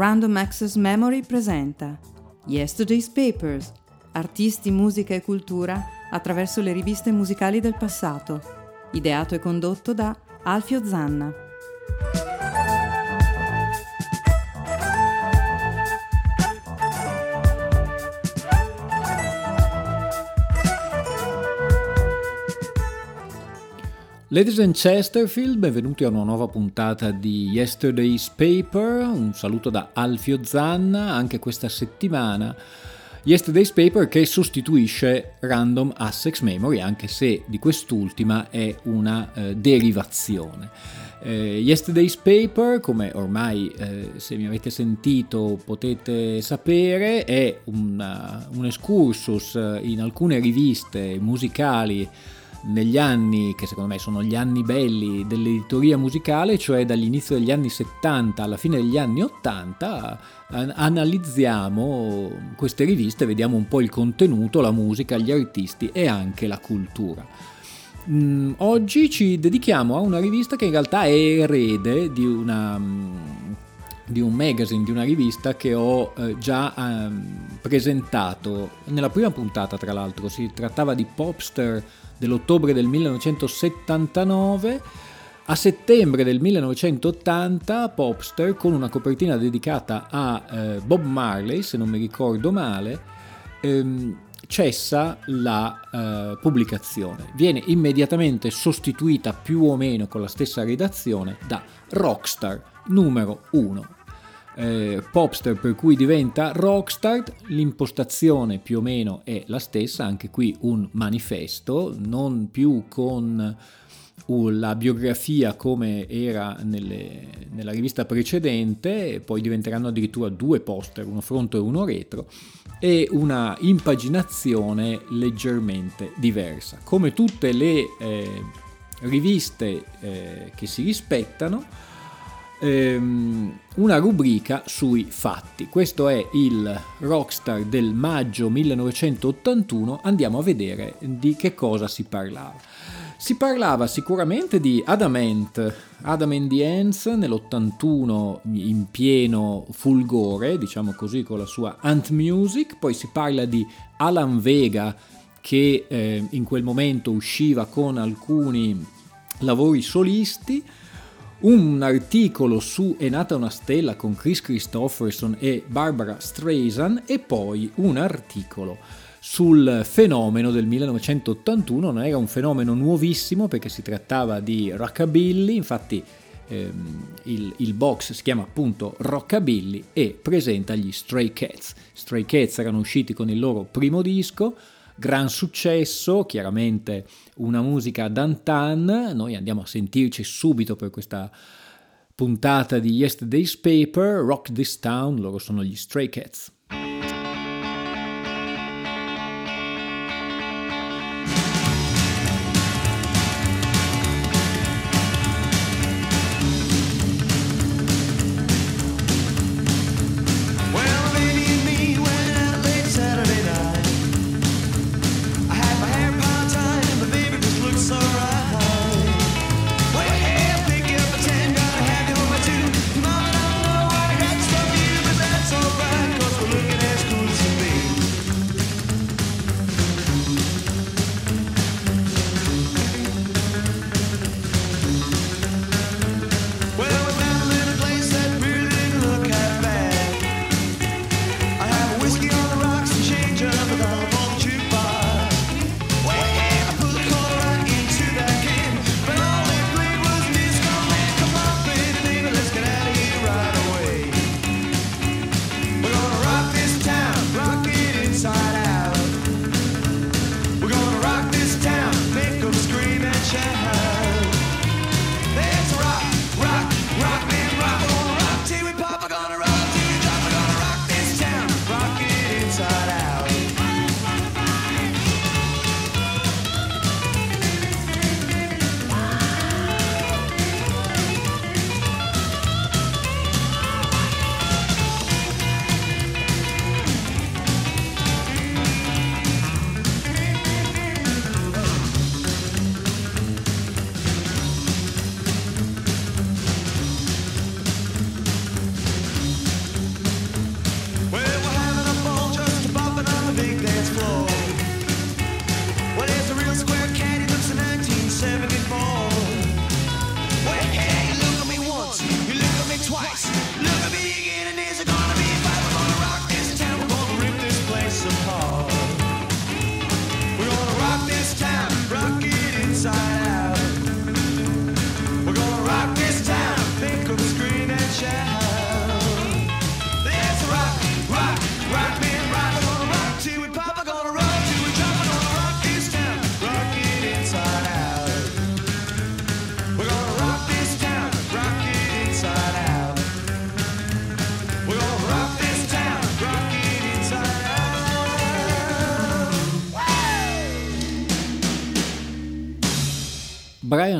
Random Access Memory presenta Yesterday's Papers, artisti, musica e cultura attraverso le riviste musicali del passato, ideato e condotto da Alfio Zanna. Ladies and Chesterfield, benvenuti a una nuova puntata di Yesterday's Paper, un saluto da Alfio Zanna, anche questa settimana Yesterday's Paper che sostituisce Random Access Memory, anche se di quest'ultima è una eh, derivazione. Eh, Yesterday's Paper, come ormai eh, se mi avete sentito potete sapere, è una, un excursus in alcune riviste musicali negli anni che secondo me sono gli anni belli dell'editoria musicale, cioè dall'inizio degli anni 70 alla fine degli anni 80, analizziamo queste riviste, vediamo un po' il contenuto, la musica, gli artisti e anche la cultura. Mm, oggi ci dedichiamo a una rivista che in realtà è erede di una mm, di un magazine, di una rivista che ho eh, già eh, presentato nella prima puntata, tra l'altro. Si trattava di Popster dell'ottobre del 1979. A settembre del 1980 Popster, con una copertina dedicata a eh, Bob Marley, se non mi ricordo male, ehm, cessa la eh, pubblicazione. Viene immediatamente sostituita più o meno con la stessa redazione da Rockstar numero 1 eh, popstar per cui diventa rockstar, l'impostazione più o meno è la stessa, anche qui un manifesto, non più con la biografia come era nelle, nella rivista precedente, poi diventeranno addirittura due poster, uno fronte e uno retro, e una impaginazione leggermente diversa. Come tutte le eh, riviste eh, che si rispettano, ehm, una rubrica sui fatti. Questo è il Rockstar del maggio 1981, andiamo a vedere di che cosa si parlava. Si parlava sicuramente di Adamant, Adam and the Ants nell'81 in pieno fulgore, diciamo così, con la sua Ant Music, poi si parla di Alan Vega che eh, in quel momento usciva con alcuni lavori solisti, un articolo su È nata una stella con Chris Christopherson e Barbara Streisand e poi un articolo sul fenomeno del 1981, non era un fenomeno nuovissimo perché si trattava di rockabilly, infatti ehm, il, il, box si chiama appunto Rockabilly e presenta gli Stray Cats. Stray Cats erano usciti con il loro primo disco, gran successo, chiaramente una musica d'antan, noi andiamo a sentirci subito per questa puntata di Yesterday's Paper, Rock This Town, loro sono gli Stray Cats.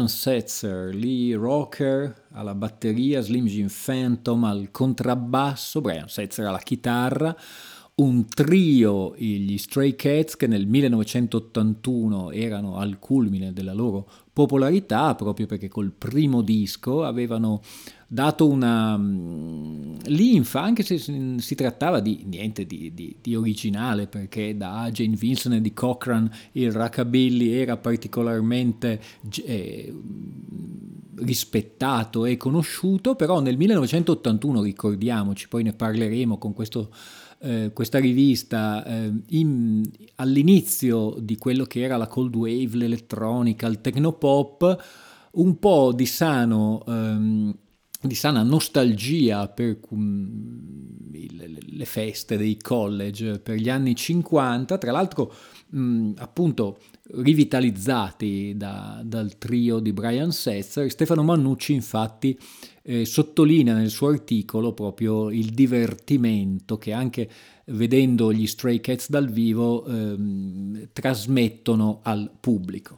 Brian Setzer, Lee Rocker alla batteria, Slim Jim Phantom al contrabbasso, Brian Setzer alla chitarra, un trio, gli Stray Cats, che nel 1981 erano al culmine della loro popolarità, proprio perché col primo disco avevano dato una um, linfa, anche se si, trattava di niente di, di, di, originale, perché da Jane Vincent e di Cochran il rockabilly era particolarmente eh, rispettato e conosciuto, però nel 1981, ricordiamoci, poi ne parleremo con questo eh, questa rivista eh, in, all'inizio di quello che era la cold wave, l'elettronica, il technopop, un po' di sano ehm, di sana nostalgia per le feste dei college per gli anni 50, tra l'altro um, appunto rivitalizzati da, dal trio di Brian Setzer. Stefano Mannucci infatti eh, sottolinea nel suo articolo proprio il divertimento che anche vedendo gli Stray Cats dal vivo ehm, trasmettono al pubblico.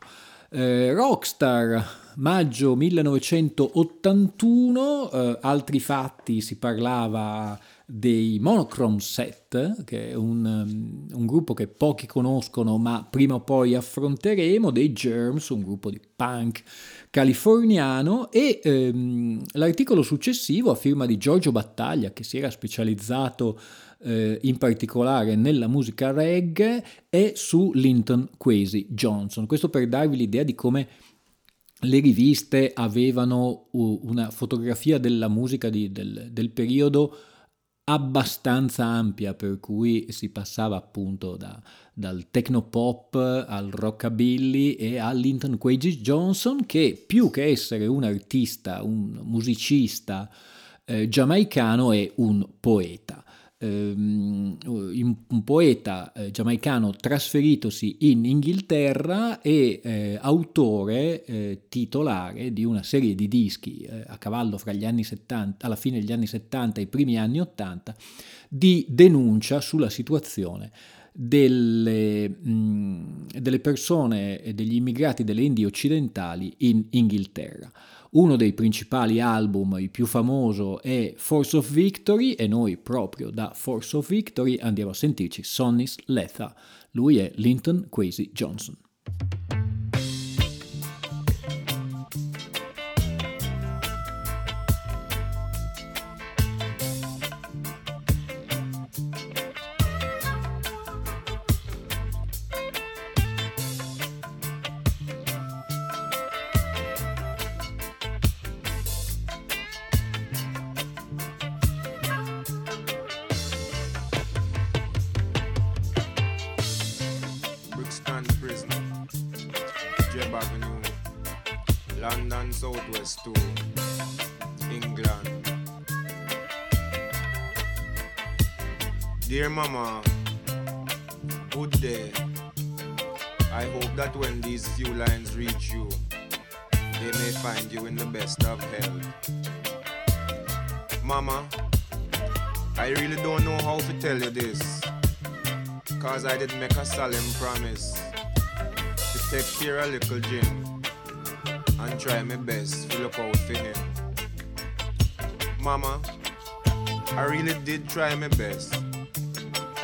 Eh, Rockstar maggio 1981, eh, altri fatti si parlava dei Monochrome Set, che è un, um, un, gruppo che pochi conoscono ma prima o poi affronteremo, dei Germs, un gruppo di punk californiano e ehm, l'articolo successivo a firma di Giorgio Battaglia che si era specializzato eh, in particolare nella musica reggae è su Linton Kwesi Johnson. Questo per darvi l'idea di come le riviste avevano una fotografia della musica di, del, del, periodo abbastanza ampia, per cui si passava appunto da, dal technopop al rockabilly e a Linton Quages Johnson, che più che essere un artista, un musicista eh, giamaicano, è un poeta un poeta eh, giamaicano trasferitosi in Inghilterra e eh, autore eh, titolare di una serie di dischi eh, a cavallo fra gli anni 70, alla fine degli anni 70 e i primi anni 80, di denuncia sulla situazione delle, mh, delle persone e degli immigrati delle Indie occidentali in Inghilterra. Uno dei principali album, il più famoso, è Force of Victory e noi proprio da Force of Victory andiamo a sentirci Sonny's Letha. Lui è Linton Quasi Johnson. Dear Mama, good day. I hope that when these few lines reach you, they may find you in the best of health. Mama, I really don't know how to tell you this, cause I did make a solemn promise take care of little Jim and try my best to look out for him. Mama, I really did try my best.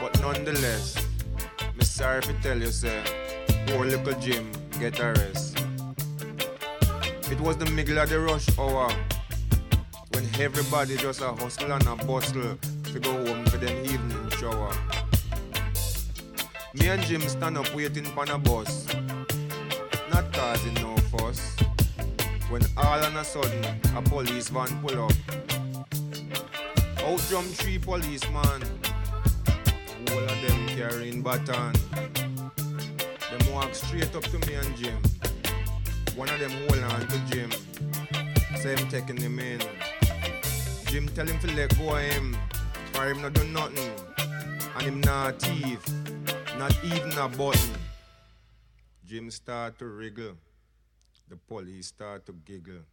But nonetheless, me sorry to tell you, sir, poor little Jim get a rest. It was the middle of the rush hour when everybody just a hustle and a bustle to go home for them evening shower. Me and Jim stand up waiting for a bus, causing no fuss. When all on a sudden a police van pull up, out jump three policemen all of them carrying baton. Them walk straight up to me and Jim. One of them hold on to Jim. Same taking him in. Jim tell him to let go of him, for him not do nothing, and him not thief, not even a button. Jim start to wriggle, the police start to giggle.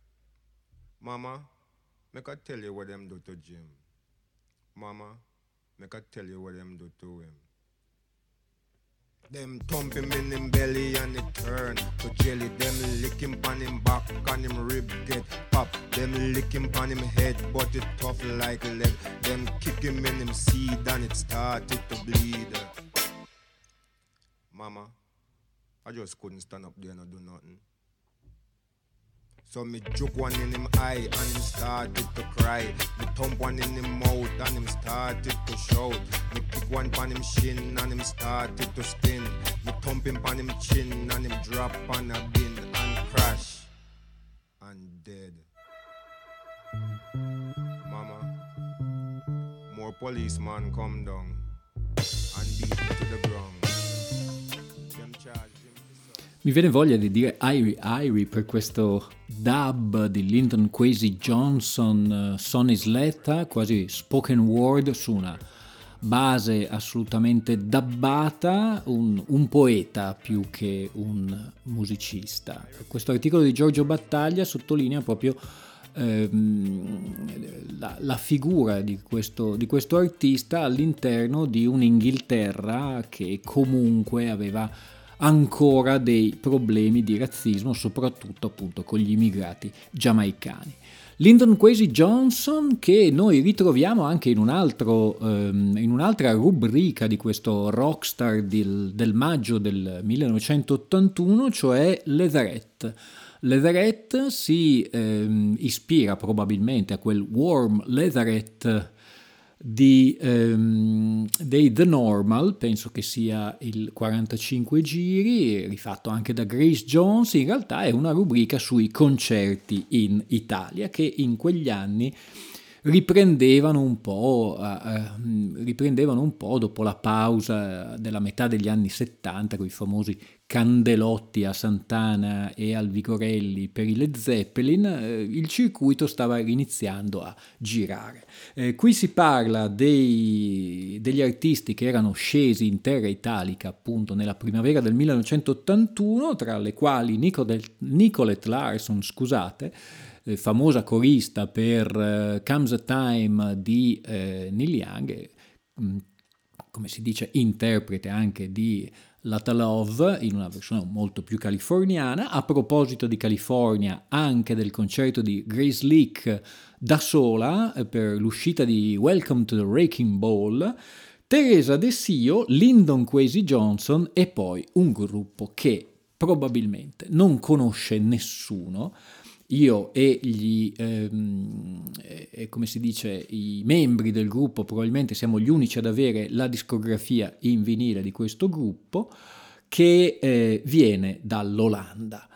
Mama, make I tell you what them do to Jim. Mama, make I tell you what them do to him. Them thump him in him belly and it turn to jelly. Them lick him on him back and him rib get pop. Them lick him on him head, but it tough like lead. Them kick him in him seed and it started to bleed. Mama, I just couldn't stand up there and do nothing. So me juke one in him eye and him started to cry. Me thump one in him mouth and him started to shout. Me kick one pan him shin and him started to spin. Me thump him pan him chin and him drop on a bin and crash and dead. Mama, more policeman come down and beat me to the ground. Them charge. Mi viene voglia di dire Irie Irie per questo dub di Lyndon Kwesi Johnson, uh, Sonny Sletta, quasi spoken word su una base assolutamente dabbata, un, un, poeta più che un musicista. Questo articolo di Giorgio Battaglia sottolinea proprio ehm, la, la, figura di questo, di questo artista all'interno di un'Inghilterra che comunque aveva ancora dei problemi di razzismo, soprattutto appunto con gli immigrati giamaicani. Lyndon Kwesi Johnson che noi ritroviamo anche in, un altro, um, in un'altra rubrica di questo rockstar del, del maggio del 1981, cioè Leatherette. Leatherette si um, ispira probabilmente a quel warm Leatherette di, ehm, dei The Normal, penso che sia il 45 giri, rifatto anche da Grace Jones, in realtà è una rubrica sui concerti in Italia che in quegli anni riprendevano un po', uh, riprendevano un po' dopo la pausa della metà degli anni 70 con i famosi Candelotti a Sant'Ana e al Vigorelli per i Led Zeppelin, eh, il circuito stava iniziando a girare. Eh, qui si parla dei, degli artisti che erano scesi in terra italica appunto nella primavera del 1981, tra le quali Nicolette Larson, scusate, eh, famosa corista per eh, Comes a Time di eh, Neil Young, mm, come si dice interprete anche di Lata Love in una versione molto più californiana. A proposito di California, anche del concerto di Grace Leak da sola eh, per l'uscita di Welcome to the Raking Ball. Teresa De Sio, Lyndon Kwesi Johnson e poi un gruppo che probabilmente non conosce nessuno, io e gli, ehm, eh, come si dice, i membri del gruppo probabilmente siamo gli unici ad avere la discografia in vinile di questo gruppo che eh, viene dall'Olanda.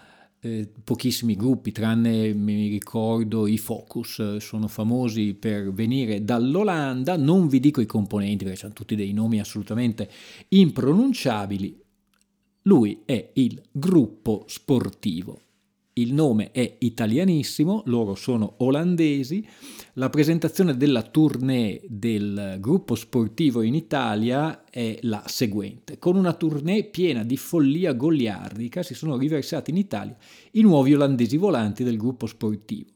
Eh, pochissimi gruppi, tranne mi ricordo i Focus, eh, sono famosi per venire dall'Olanda. Non vi dico i componenti perché hanno tutti dei nomi assolutamente impronunciabili. Lui è il gruppo sportivo il nome è italianissimo, loro sono olandesi. La presentazione della tournée del gruppo sportivo in Italia è la seguente. Con una tournée piena di follia goliardica si sono riversati in Italia i nuovi olandesi volanti del gruppo sportivo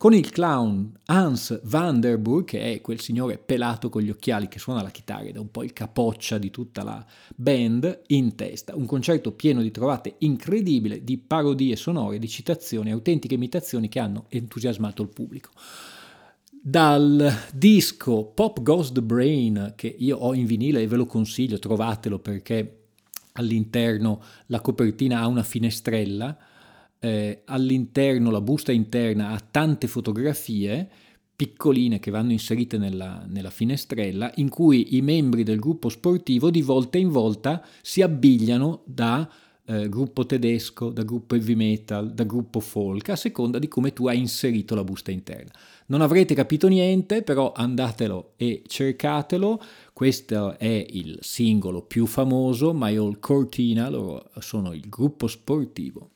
con il clown Hans van der Burg, che è quel signore pelato con gli occhiali che suona la chitarra ed è un po' il capoccia di tutta la band, in testa. Un concerto pieno di trovate incredibili, di parodie sonore, di citazioni, autentiche imitazioni che hanno entusiasmato il pubblico. Dal disco Pop Goes the Brain, che io ho in vinile e ve lo consiglio, trovatelo perché all'interno la copertina ha una finestrella, eh, all'interno, la busta interna ha tante fotografie piccoline che vanno inserite nella, nella, finestrella in cui i membri del gruppo sportivo di volta in volta si abbigliano da eh, gruppo tedesco, da gruppo heavy metal, da gruppo folk, a seconda di come tu hai inserito la busta interna. Non avrete capito niente, però andatelo e cercatelo. Questo è il singolo più famoso, My Old Cortina, loro sono il gruppo sportivo.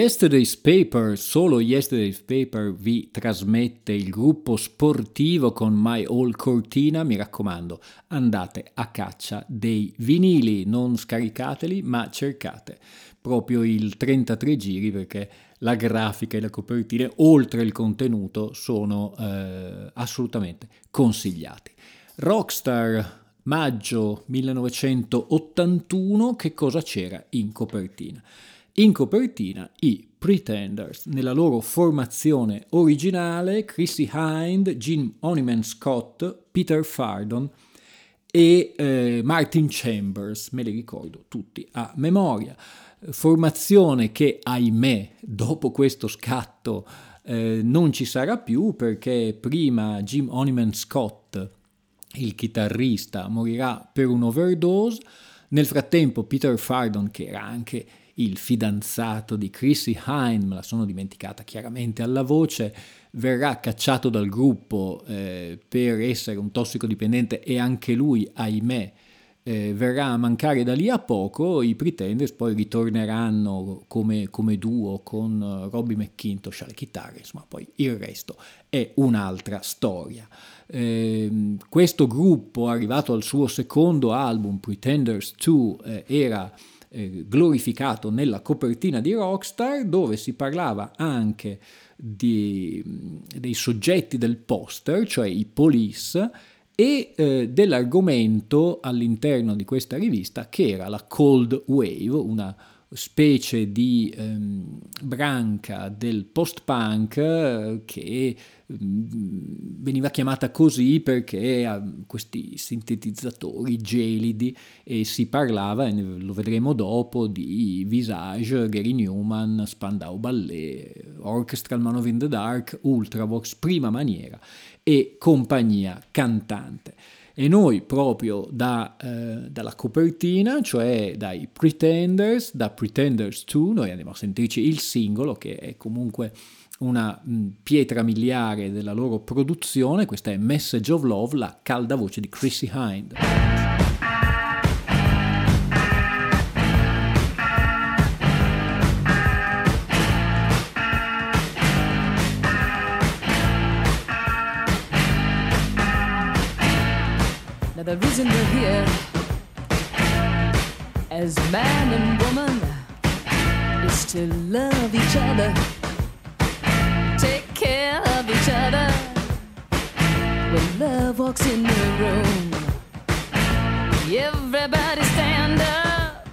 Yesterday's Paper, solo Yesterday's Paper vi trasmette il gruppo sportivo con My All Cortina, mi raccomando, andate a caccia dei vinili, non scaricateli, ma cercate proprio il 33 giri perché la grafica e le copertine, oltre il contenuto, sono eh, assolutamente consigliati. Rockstar maggio 1981, che cosa c'era in copertina? In copertina i Pretenders, nella loro formazione originale, Chrissy Hind, Jim Oniman Scott, Peter Fardon e eh, Martin Chambers, me li ricordo tutti a memoria. Formazione che, ahimè, dopo questo scatto eh, non ci sarà più perché prima Jim Oniman Scott, il chitarrista, morirà per un'overdose. Nel frattempo Peter Fardon, che era anche il fidanzato di Chrissy Hine, me la sono dimenticata chiaramente alla voce, verrà cacciato dal gruppo eh, per essere un tossicodipendente e anche lui, ahimè, eh, verrà a mancare da lì a poco, i Pretenders poi ritorneranno come, come duo con uh, Robbie McKintosh alle chitarre, insomma poi il resto è un'altra storia. Eh, questo gruppo, arrivato al suo secondo album, Pretenders 2, eh, era eh, glorificato nella copertina di Rockstar dove si parlava anche di, dei soggetti del poster, cioè i police, e eh, dell'argomento all'interno di questa rivista che era la Cold Wave, una specie di ehm, branca del post-punk eh, che mm, veniva chiamata così perché ha questi sintetizzatori gelidi e si parlava, e lo vedremo dopo, di Visage, Gary Newman, Spandau Ballet, Orchestral Man of in the Dark, Ultravox, Prima Maniera e compagnia cantante. E noi proprio da, eh, dalla copertina, cioè dai Pretenders, da Pretenders 2, noi andiamo a sentirci il singolo che è comunque una mh, pietra miliare della loro produzione, questa è Message of Love, la calda voce di Chrissy Hind. Here as man and woman is to love each other, take care of each other. When love walks in the room, everybody stand up.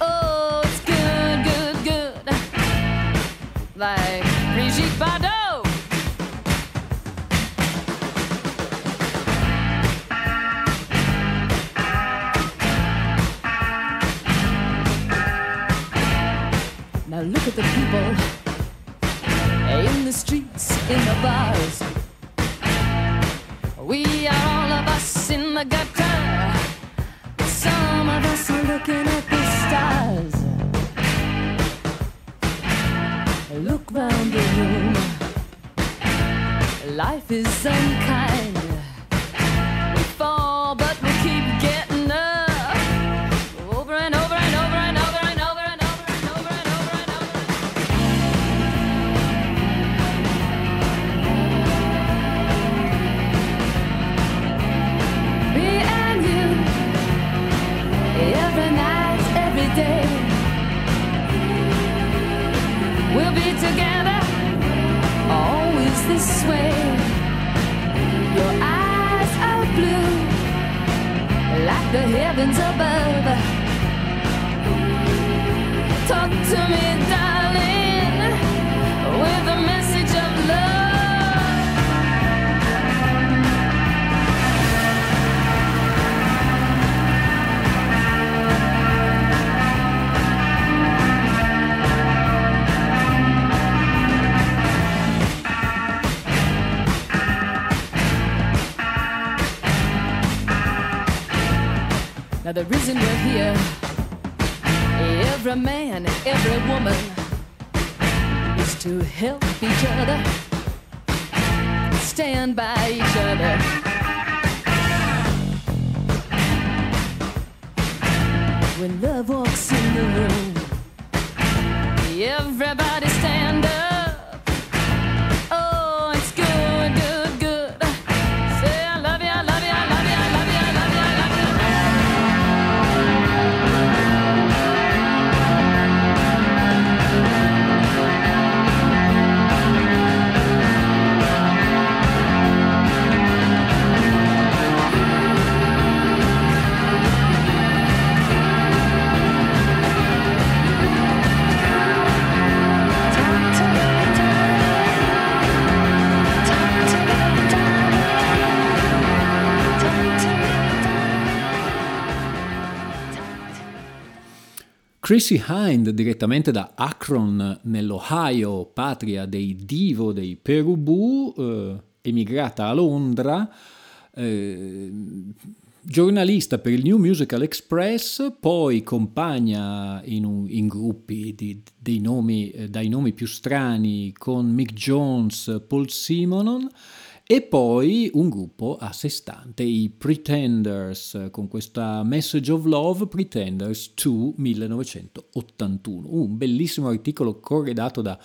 Oh, it's good, good, good. Like look at the people in the streets, in the bars. We are all of us in the gutter. Some of us are looking at the stars. Look round the room. Life is unkind. Chrissy Hind direttamente da Akron nell'Ohio, patria dei divo dei Perubu, eh, emigrata a Londra, eh, giornalista per il New Musical Express, poi compagna in, in gruppi di- nomi, eh, dai nomi più strani con Mick Jones, Paul Simonon e poi un gruppo a sé stante, i Pretenders, con questa Message of Love Pretenders 2 1981. Un bellissimo articolo corredato da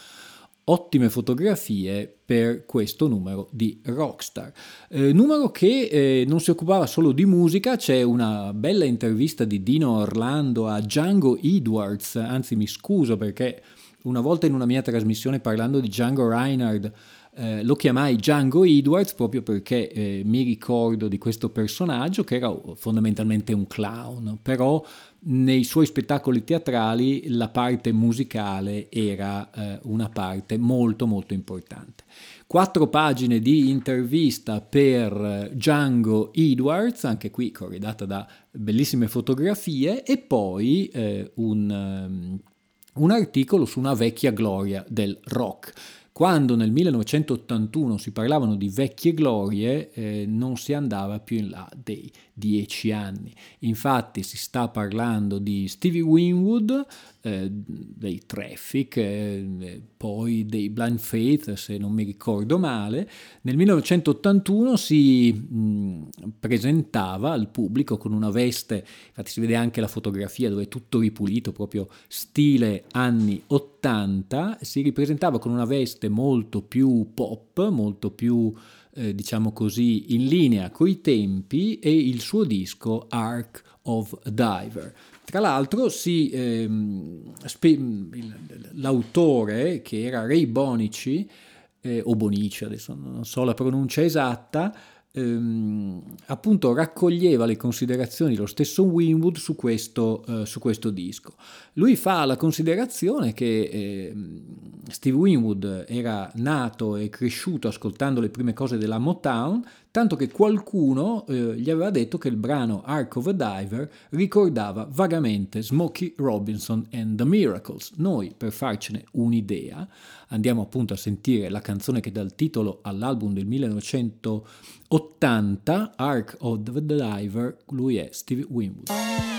ottime fotografie per questo numero di Rockstar. Eh, numero che eh, non si occupava solo di musica, c'è una bella intervista di Dino Orlando a Django Edwards, anzi mi scuso perché una volta in una mia trasmissione parlando di Django Reinhardt eh, lo chiamai Django Edwards proprio perché eh, mi ricordo di questo personaggio che era fondamentalmente un clown, però nei suoi spettacoli teatrali la parte musicale era eh, una parte molto molto importante. Quattro pagine di intervista per eh, Django Edwards, anche qui corredata da bellissime fotografie, e poi eh, un, um, un articolo su una vecchia gloria del rock. Quando nel 1981 si parlavano di vecchie glorie eh, non si andava più in là dei dieci anni. Infatti si sta parlando di Stevie Winwood, eh, dei Traffic, eh, poi dei Blind Faith se non mi ricordo male. Nel 1981 si mh, presentava al pubblico con una veste, infatti si vede anche la fotografia dove è tutto ripulito, proprio stile anni 80, si ripresentava con una veste molto più pop, molto più eh, diciamo così in linea coi tempi e il suo disco Ark of Diver. Tra l'altro si, ehm, spe- il- l'autore che era Ray Bonici, eh, o Bonici adesso non so la pronuncia esatta, ehm, appunto raccoglieva le considerazioni dello stesso Winwood su questo, eh, su questo disco. Lui fa la considerazione che eh, Steve Winwood era nato e cresciuto ascoltando le prime cose della Motown, tanto che qualcuno eh, gli aveva detto che il brano Ark of a Diver ricordava vagamente Smokey Robinson and the Miracles. Noi, per farcene un'idea, andiamo appunto a sentire la canzone che dà il titolo all'album del 1980, Ark of the Diver, lui è Steve Winwood.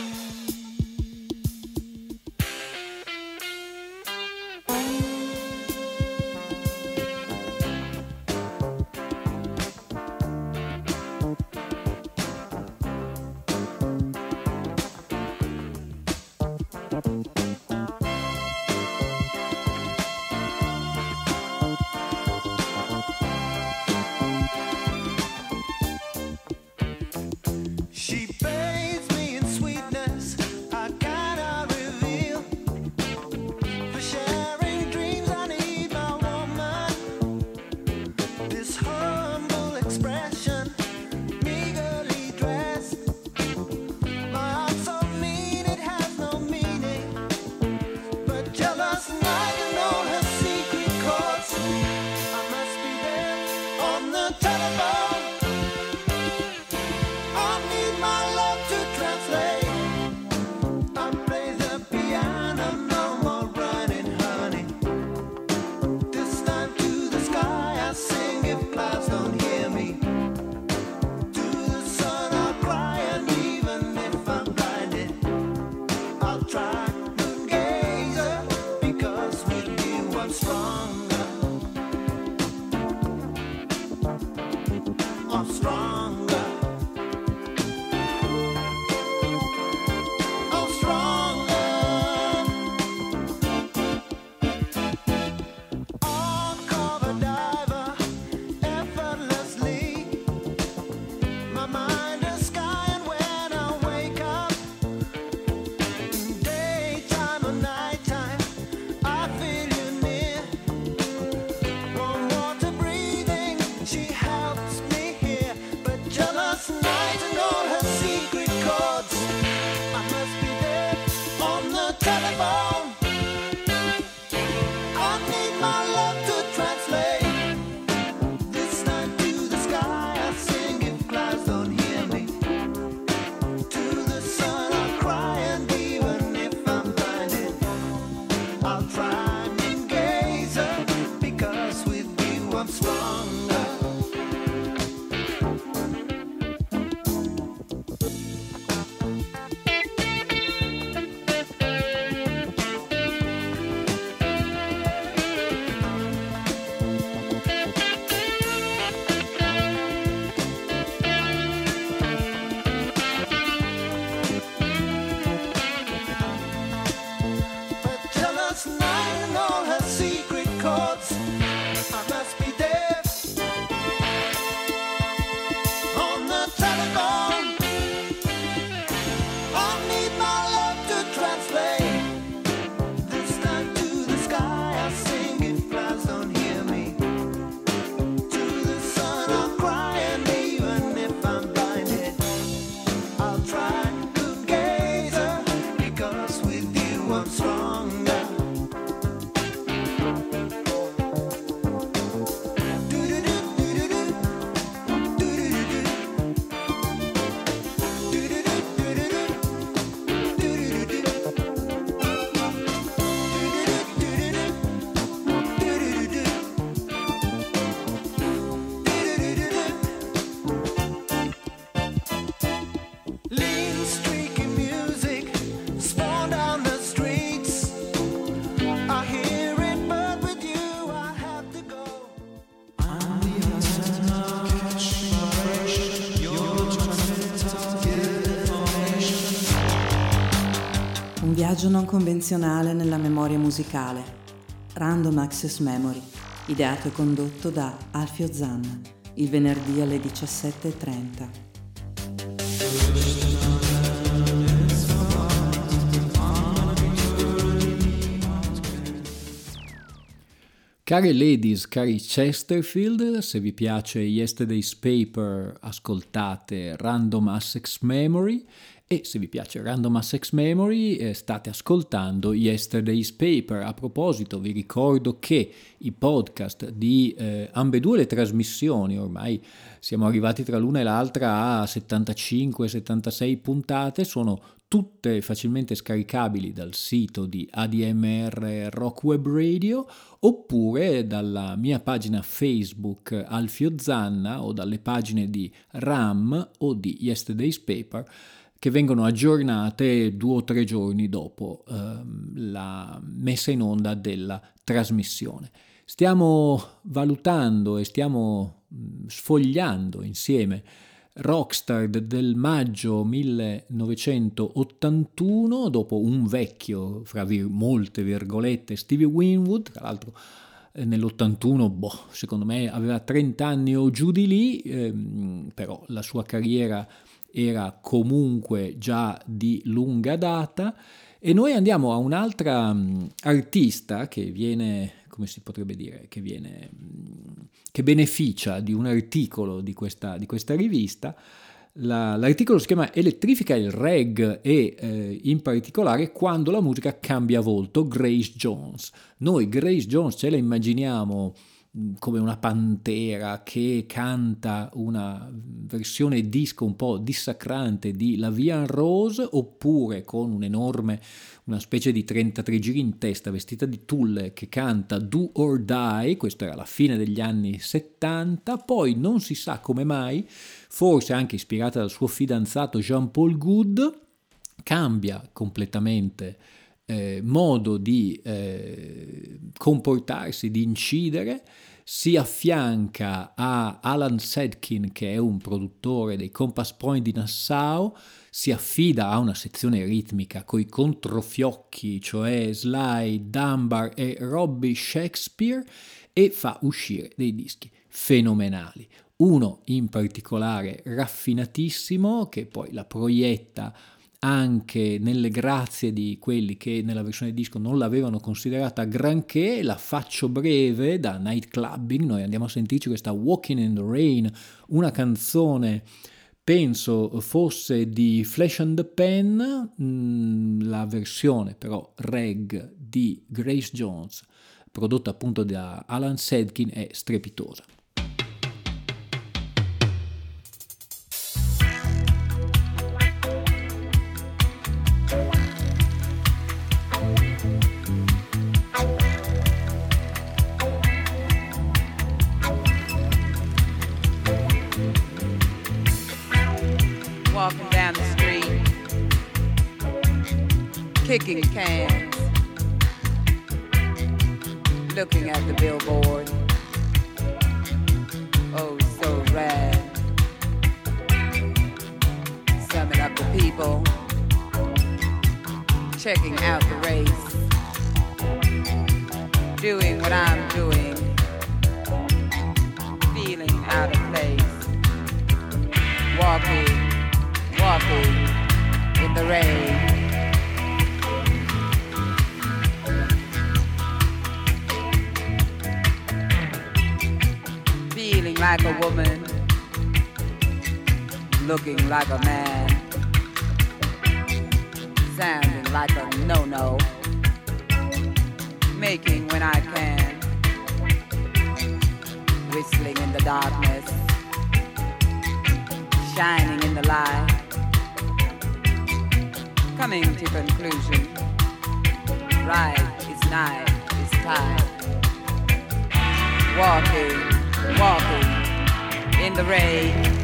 Non convenzionale nella memoria musicale. Random Access Memory, ideato e condotto da Alfio Zanna, il venerdì alle 17.30. Care ladies, cari Chesterfield, se vi piace Yesterday's Paper ascoltate Random Access Memory e se vi piace Random Access Memory eh, state ascoltando Yesterday's Paper. A proposito vi ricordo che i podcast di eh, ambedue le trasmissioni, ormai siamo arrivati tra l'una e l'altra a 75-76 puntate, sono tutte facilmente scaricabili dal sito di ADMR Rock Web Radio oppure dalla mia pagina Facebook Alfio Zanna o dalle pagine di RAM o di Yesterday's Paper che vengono aggiornate due o tre giorni dopo ehm, la messa in onda della trasmissione. Stiamo valutando e stiamo sfogliando insieme Rockstar del maggio 1981, dopo un vecchio, fra vir- molte virgolette, Stevie Winwood, tra l'altro eh, nell'81, boh, secondo me aveva 30 anni o giù di lì, ehm, però la sua carriera era comunque già di lunga data e noi andiamo a un'altra mh, artista che viene, come si potrebbe dire, che viene, mh, che beneficia di un articolo di questa, di questa rivista. La- l'articolo si chiama Elettrifica il reg e eh, in particolare quando la musica cambia volto, Grace Jones. Noi Grace Jones ce la immaginiamo come una pantera che canta una versione disco un po' dissacrante di La Vian Rose oppure con un enorme, una specie di 33 giri in testa vestita di tulle che canta Do or Die, questo era la fine degli anni 70, poi non si sa come mai, forse anche ispirata dal suo fidanzato Jean-Paul Goud, cambia completamente eh, modo di eh, comportarsi, di incidere, si affianca a Alan Sedkin che è un produttore dei Compass Point di Nassau, si affida a una sezione ritmica coi controfiocchi, cioè Sly, Dunbar e Robbie Shakespeare e fa uscire dei dischi fenomenali. Uno in particolare raffinatissimo che poi la proietta anche nelle grazie di quelli che nella versione disco non l'avevano considerata granché, la faccio breve da Night Clubbing, noi andiamo a sentirci questa Walking in the Rain, una canzone penso fosse di Flash and the Pen, mh, la versione però reg di Grace Jones, prodotta appunto da Alan Sedkin, è strepitosa. Looking at the billboard. Looking like a man, sounding like a no no, making when I can, whistling in the darkness, shining in the light, coming to conclusion. Right is night is time. Walking walking in the rain.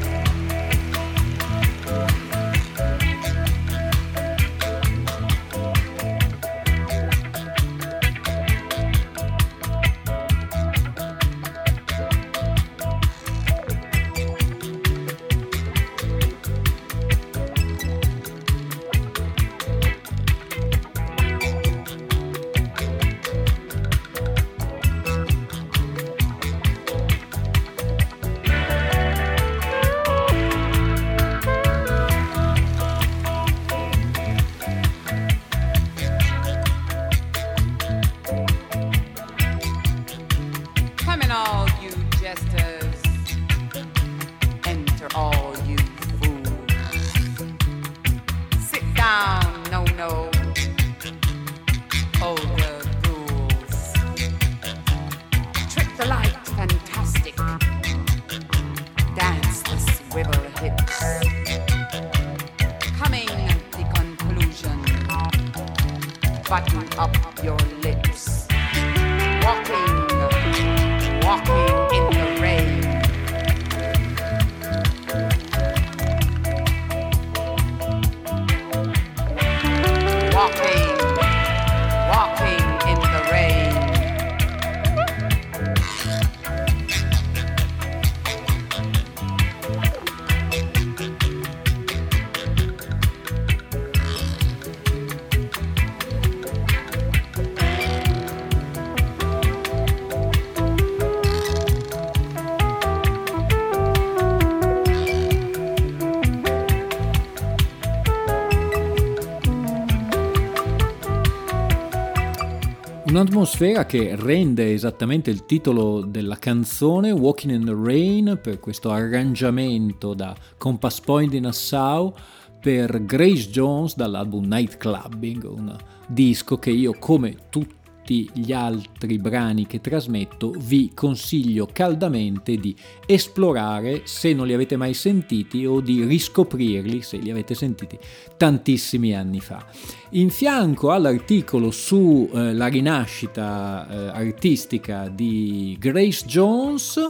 Un'atmosfera che rende esattamente il titolo della canzone Walking in the Rain per questo arrangiamento da Compass Point di Nassau per Grace Jones dall'album Night Clubbing, un disco che io come tutti gli altri brani che trasmetto vi consiglio caldamente di esplorare se non li avete mai sentiti o di riscoprirli se li avete sentiti tantissimi anni fa. In fianco all'articolo sulla la rinascita eh, artistica di Grace Jones,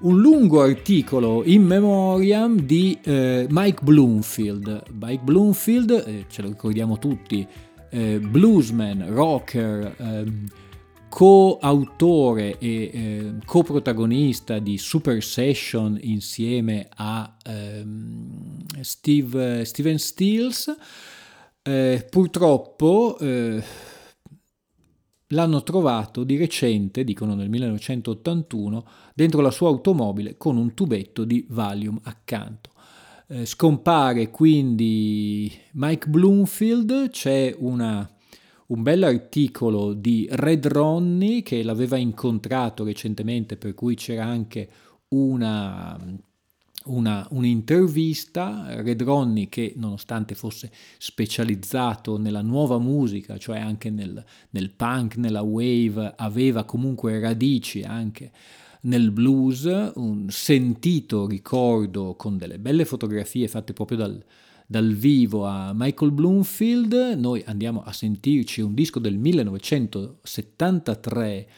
un lungo articolo in memoriam di eh, Mike Bloomfield. Mike Bloomfield, eh, ce lo ricordiamo tutti, eh, bluesman, rocker, ehm, coautore e eh, coprotagonista di Super Session insieme a ehm, Steve, Steven Stills. Eh, purtroppo eh, l'hanno trovato di recente, dicono nel 1981, dentro la sua automobile con un tubetto di Valium accanto. Eh, scompare quindi Mike Bloomfield, c'è una, un bell'articolo di Red Ronnie che l'aveva incontrato recentemente, per cui c'era anche una, una, un'intervista. Red Ronnie che nonostante fosse specializzato nella nuova musica, cioè anche nel, nel punk, nella wave, aveva comunque radici anche nel blues, un sentito ricordo con delle belle fotografie fatte proprio dal, dal vivo a Michael Bloomfield. Noi andiamo a sentirci un disco del 1973,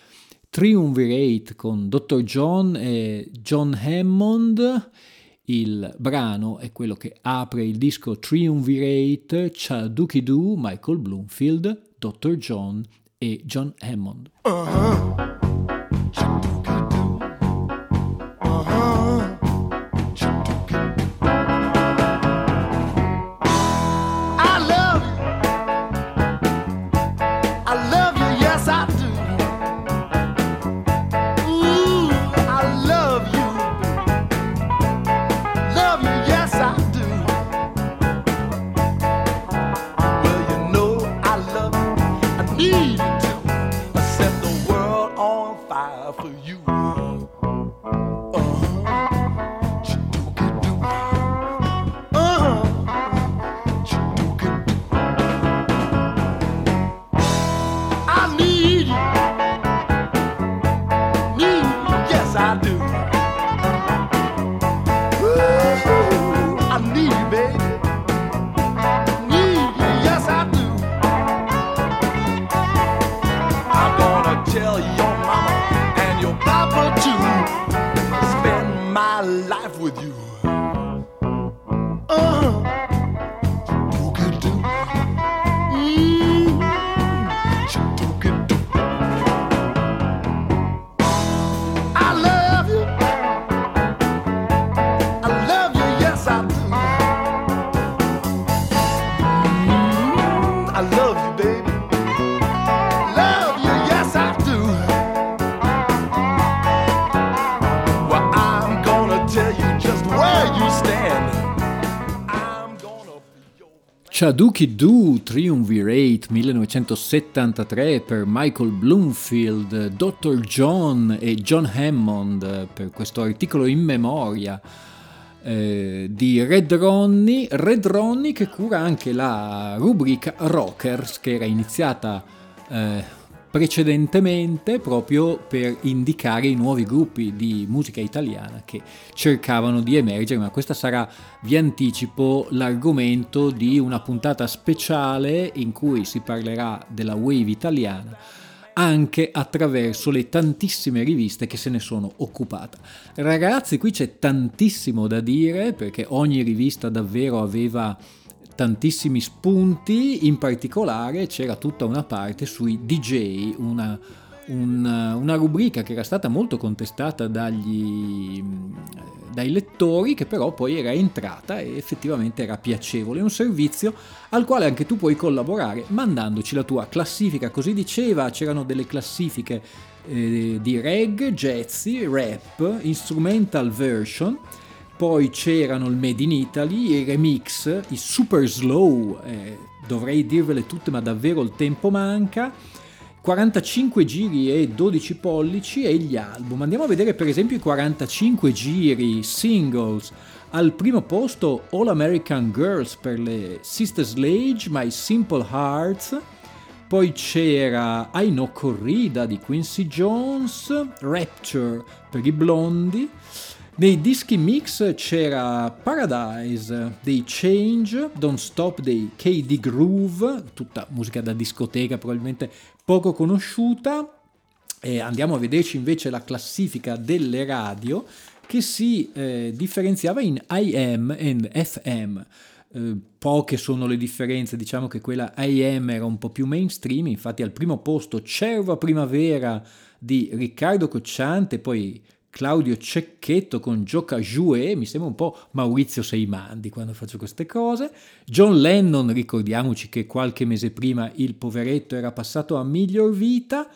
Triumvirate con Dr. John e John Hammond. Il brano è quello che apre il disco Triumvirate, Chaduki Doo, Michael Bloomfield, Dr. John e John Hammond. I Chaduki Doo Triumvirate 1973 per Michael Bloomfield, Dr. John e John Hammond per questo articolo in memoria eh, di Red Ronnie, Red Ronnie che cura anche la rubrica Rockers che era iniziata eh, precedentemente proprio per indicare i nuovi gruppi di musica italiana che cercavano di emergere, ma questa sarà, vi anticipo, l'argomento di una puntata speciale in cui si parlerà della wave italiana anche attraverso le tantissime riviste che se ne sono occupate. Ragazzi, qui c'è tantissimo da dire perché ogni rivista davvero aveva tantissimi spunti, in particolare c'era tutta una parte sui DJ, una, una, una rubrica che era stata molto contestata dagli, dai lettori, che però poi era entrata e effettivamente era piacevole. Un servizio al quale anche tu puoi collaborare mandandoci la tua classifica, così diceva, c'erano delle classifiche eh, di reg, jazzy, rap, instrumental version poi c'erano il Made in Italy, i remix, i super slow, eh, dovrei dirvele tutte ma davvero il tempo manca, 45 giri e 12 pollici e gli album. Andiamo a vedere per esempio i 45 giri singles. Al primo posto All American Girls per le Sister Sledge, My Simple Hearts. Poi c'era I Know Corrida di Quincy Jones, Rapture per i blondi. Nei dischi mix c'era Paradise dei Change, Don't Stop dei KD Groove, tutta musica da discoteca probabilmente poco conosciuta. E andiamo a vederci invece la classifica delle radio che si eh, differenziava in IM e FM. Poche sono le differenze, diciamo che quella IM era un po' più mainstream, infatti al primo posto Cerva Primavera di Riccardo Cocciante, poi Claudio Cecchetto con Gioca Jouet, mi sembra un po' Maurizio Seimandi quando faccio queste cose. John Lennon, ricordiamoci che qualche mese prima il poveretto era passato a miglior vita.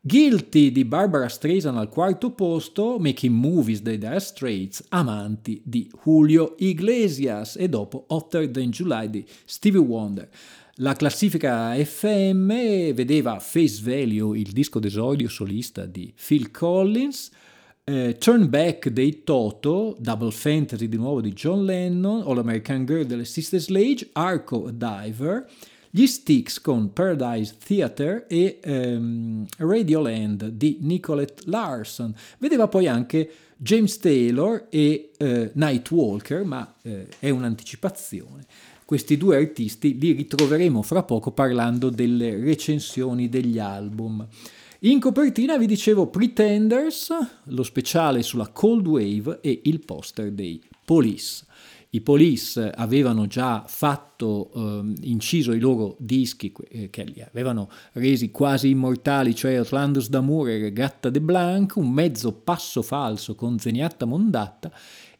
Guilty di Barbara Streisand al quarto posto, Making Movies dei Dire Straits, Amanti di Julio Iglesias e dopo Hotter Than July di Stevie Wonder. La classifica FM vedeva Face Value, il disco d'esordio solista di Phil Collins, eh, Turn Back dei Toto, Double Fantasy di nuovo di John Lennon, All American Girl delle Sister Sledge, Arco Diver, gli Sticks con Paradise Theater e ehm, Radioland di Nicolette Larson. Vedeva poi anche James Taylor e eh, Nightwalker, ma eh, è un'anticipazione. Questi due artisti li ritroveremo fra poco parlando delle recensioni degli album. In copertina vi dicevo Pretenders, lo speciale sulla Cold Wave e il poster dei Police. I Police avevano già fatto, ehm, inciso i loro dischi eh, che li avevano resi quasi immortali, cioè Outlandus d'Amour e Gatta de Blanc, un mezzo passo falso con Zeniatta Mondatta,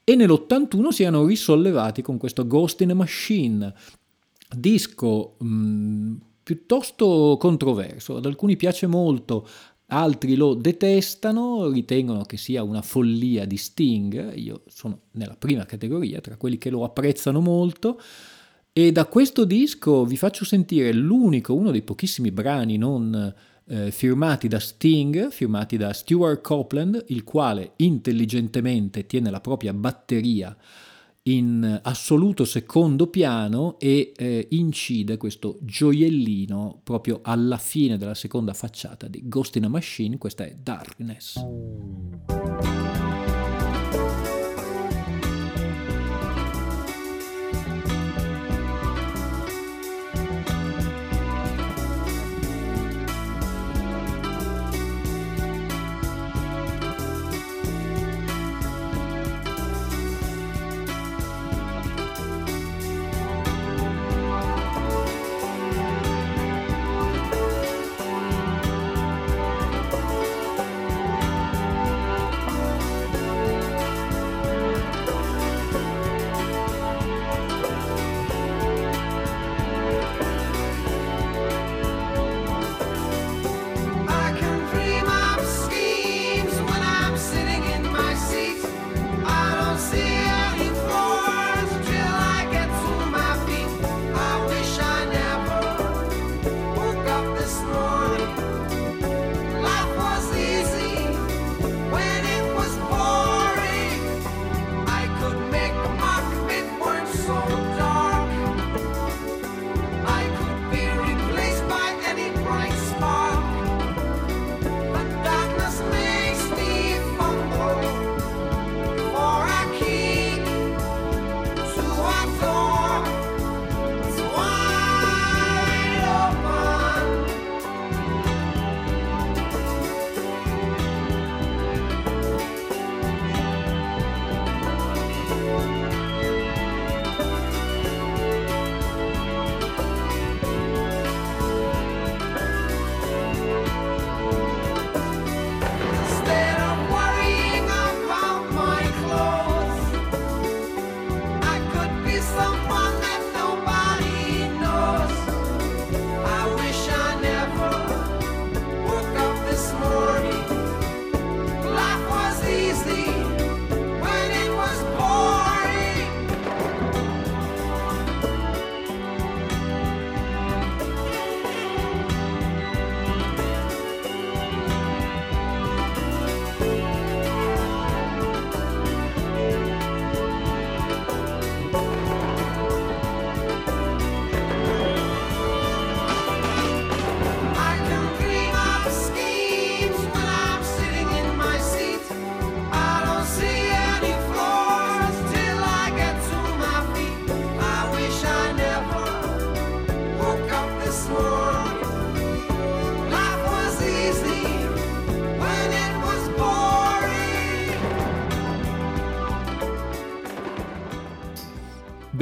e nell'81 si erano risollevati con questo Ghost in a Machine, disco mh, piuttosto controverso, ad alcuni piace molto, altri lo detestano, ritengono che sia una follia di Sting, io sono nella prima categoria, tra quelli che lo apprezzano molto, e da questo disco vi faccio sentire l'unico, uno dei pochissimi brani non eh, firmati da Sting, firmati da Stuart Copeland, il quale intelligentemente tiene la propria batteria in assoluto secondo piano e eh, incide questo gioiellino proprio alla fine della seconda facciata di Ghost in a Machine, questa è Darkness.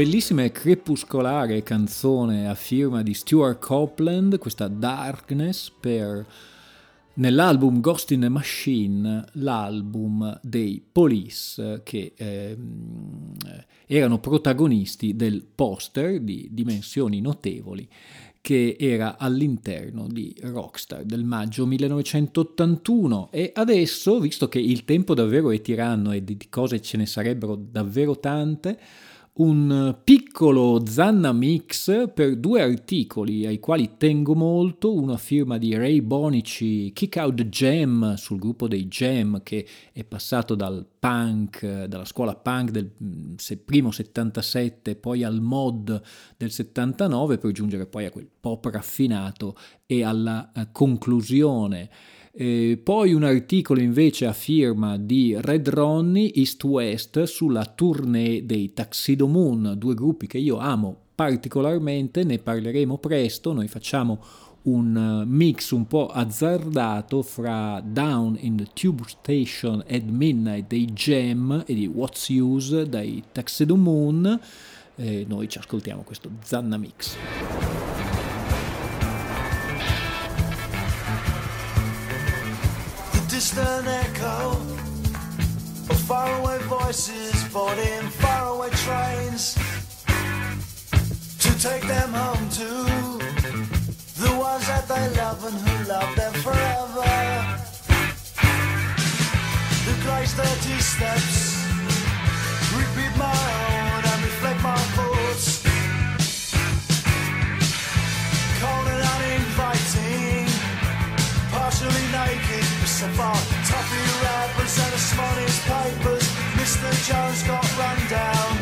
Bellissima e crepuscolare canzone a firma di Stuart Copeland, questa Darkness per nell'album Ghost in a Machine, l'album dei Police che ehm, erano protagonisti del poster di dimensioni notevoli che era all'interno di Rockstar del maggio 1981 e adesso, visto che il tempo davvero è tiranno e di cose ce ne sarebbero davvero tante, un piccolo Zanna Mix per due articoli ai quali tengo molto, uno a firma di Ray Bonici, Kick Out Jam sul gruppo dei Jam che è passato dal punk, dalla scuola punk del mm, primo 77 poi al mod del 79 per giungere poi a quel pop raffinato e alla eh, conclusione eh, poi un articolo invece a firma di Red Ronnie East West sulla tournée dei Tuxedo Moon, due gruppi che io amo particolarmente, ne parleremo presto, noi facciamo un eh, mix un po' azzardato fra Down in the Tube Station at Midnight dei Jam e di What's Use dai Tuxedo Moon. E noi ci ascoltiamo questo Zanna Mix. The distant echo of faraway voices boarding faraway trains to take them home to the ones that they love and who love them forever. The grey's dirty steps repeat my own and reflect my Jones got run down.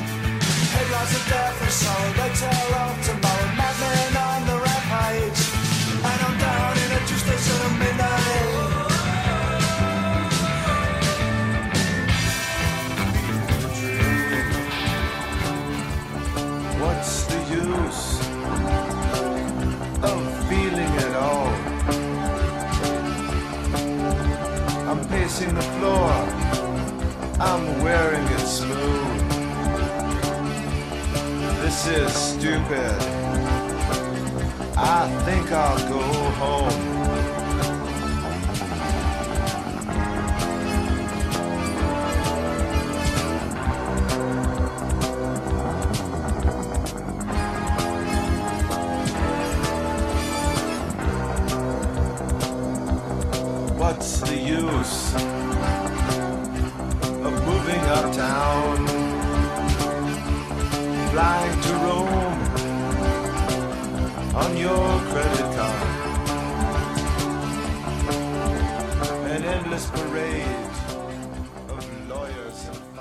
Headlines of death and sorrow, they tell of tomorrow. Madmen on the rampage, and I'm down in a two station of midnight. What's the use of feeling at all? I'm pacing the floor, I'm it smooth. This is stupid. I think I'll go home.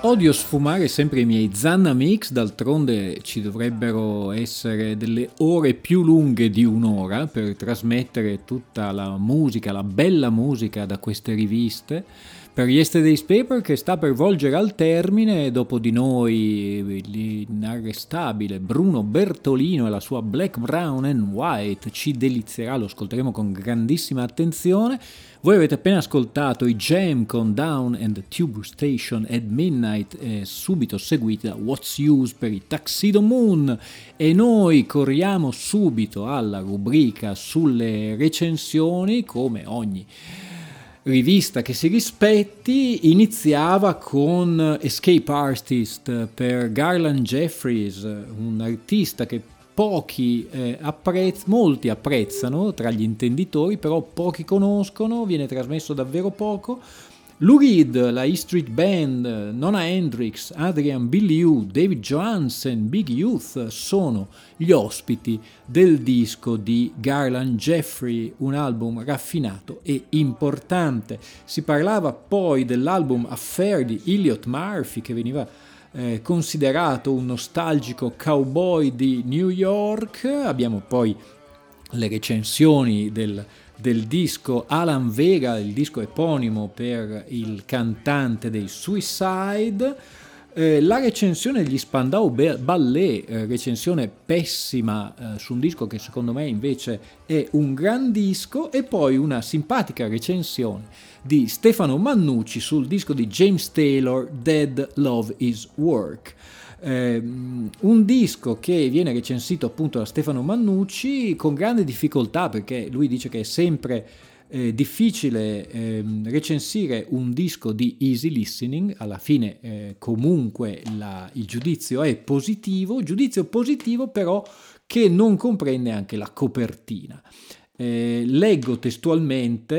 Odio sfumare sempre i miei Zanna Mix, d'altronde ci dovrebbero essere delle ore più lunghe di un'ora per trasmettere tutta la musica, la bella musica da queste riviste. Per Yesterday's Paper che sta per volgere al termine, dopo di noi l'inarrestabile Bruno Bertolino e la sua Black, Brown and White ci delizierà, lo ascolteremo con grandissima attenzione. Voi avete appena ascoltato i Jam con Down and Tube Station at Midnight, eh, subito seguiti da What's Use per i Tuxedo Moon. E noi corriamo subito alla rubrica sulle recensioni, come ogni rivista che si rispetti iniziava con Escape Artist per Garland Jeffries, un artista che pochi eh, apprezz- molti apprezzano tra gli intenditori, però pochi conoscono, viene trasmesso davvero poco. Lou Reed, la E Street Band, Nona Hendrix, Adrian Billiou, David Johansen, Big Youth sono gli ospiti del disco di Garland Jeffrey, un album raffinato e importante. Si parlava poi dell'album Affair di Elliot Murphy che veniva eh, considerato un nostalgico cowboy di New York. Abbiamo poi le recensioni del, del disco Alan Vega, il disco eponimo per il cantante dei Suicide. Eh, la recensione degli Spandau Ballet, eh, recensione pessima eh, su un disco che secondo me invece è un gran disco, e poi una simpatica recensione di Stefano Mannucci sul disco di James Taylor Dead Love is Work. Eh, un disco che viene recensito appunto da Stefano Mannucci con grande difficoltà perché lui dice che è sempre eh, difficile ehm, recensire un disco di easy listening, alla fine eh, comunque la- il giudizio è positivo, giudizio positivo però che non comprende anche la copertina. Eh, leggo testualmente,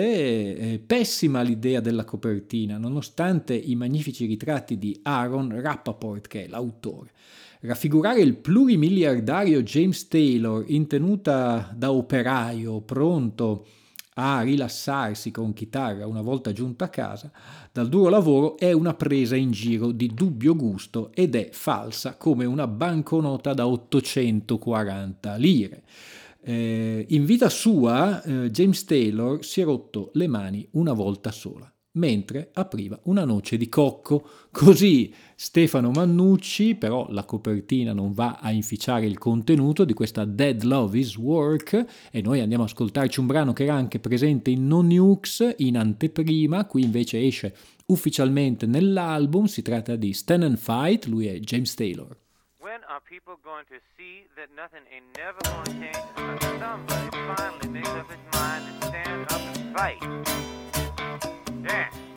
eh, pessima l'idea della copertina, nonostante i magnifici ritratti di Aaron Rappaport, che è l'autore. Raffigurare il plurimiliardario James Taylor in tenuta da operaio, pronto a rilassarsi con chitarra una volta giunto a casa dal duro lavoro, è una presa in giro di dubbio gusto ed è falsa come una banconota da 840 lire. Eh, in vita sua, eh, James Taylor si è rotto le mani una volta sola. mentre apriva una noce di cocco. Così Stefano Mannucci, però la copertina non va a inficiare il contenuto di questa Dead Love is Work e noi andiamo a ascoltarci un brano che era anche presente in No Nukes in anteprima, qui invece esce ufficialmente nell'album, si tratta di Stand and Fight, lui è James Taylor. When are people going to see that nothing ain't never going to change until somebody finally makes up its mind to stand up and fight? Yeah.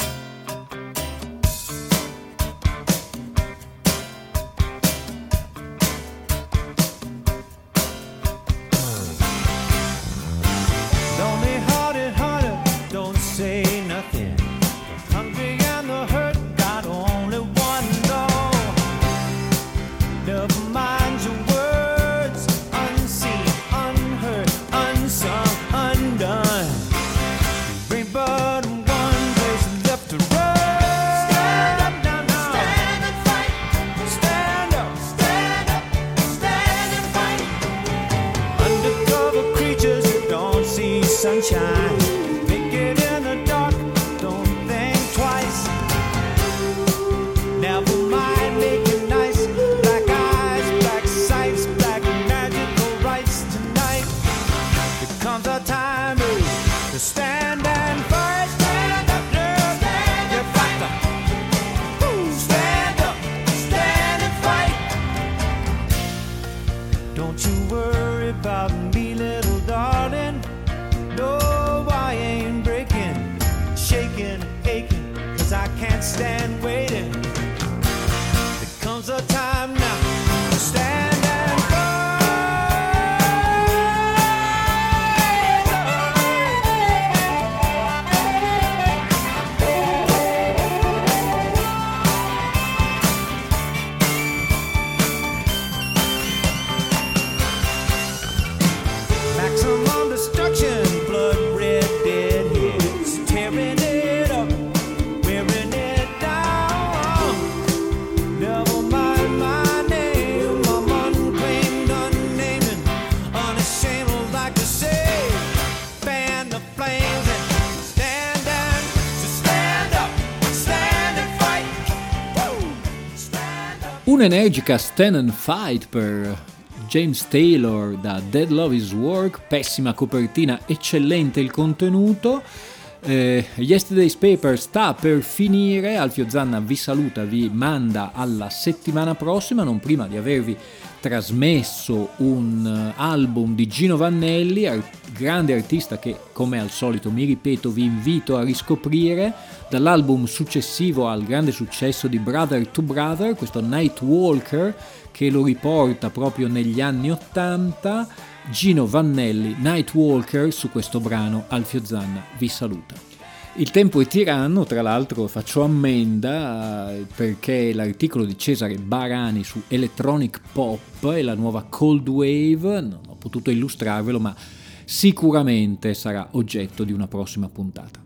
Up. Un'energica Stand and Fight per James Taylor da Dead Love is Work, pessima copertina, eccellente il contenuto. Eh, Yesterday's Paper sta per finire, Alfio Zanna vi saluta, vi manda alla settimana prossima, non prima di avervi trasmesso un eh, album di Gino Vannelli, grande artista che come al solito mi ripeto vi invito a riscoprire dall'album successivo al grande successo di Brother to Brother, questo Nightwalker che lo riporta proprio negli anni 80. Gino Vannelli, Nightwalker, su questo brano Alfio Zanna vi saluta. Il tempo è tiranno, tra l'altro faccio ammenda perché l'articolo di Cesare Barani su Electronic Pop e la nuova Cold Wave, non ho potuto illustrarvelo, ma sicuramente sarà oggetto di una prossima puntata.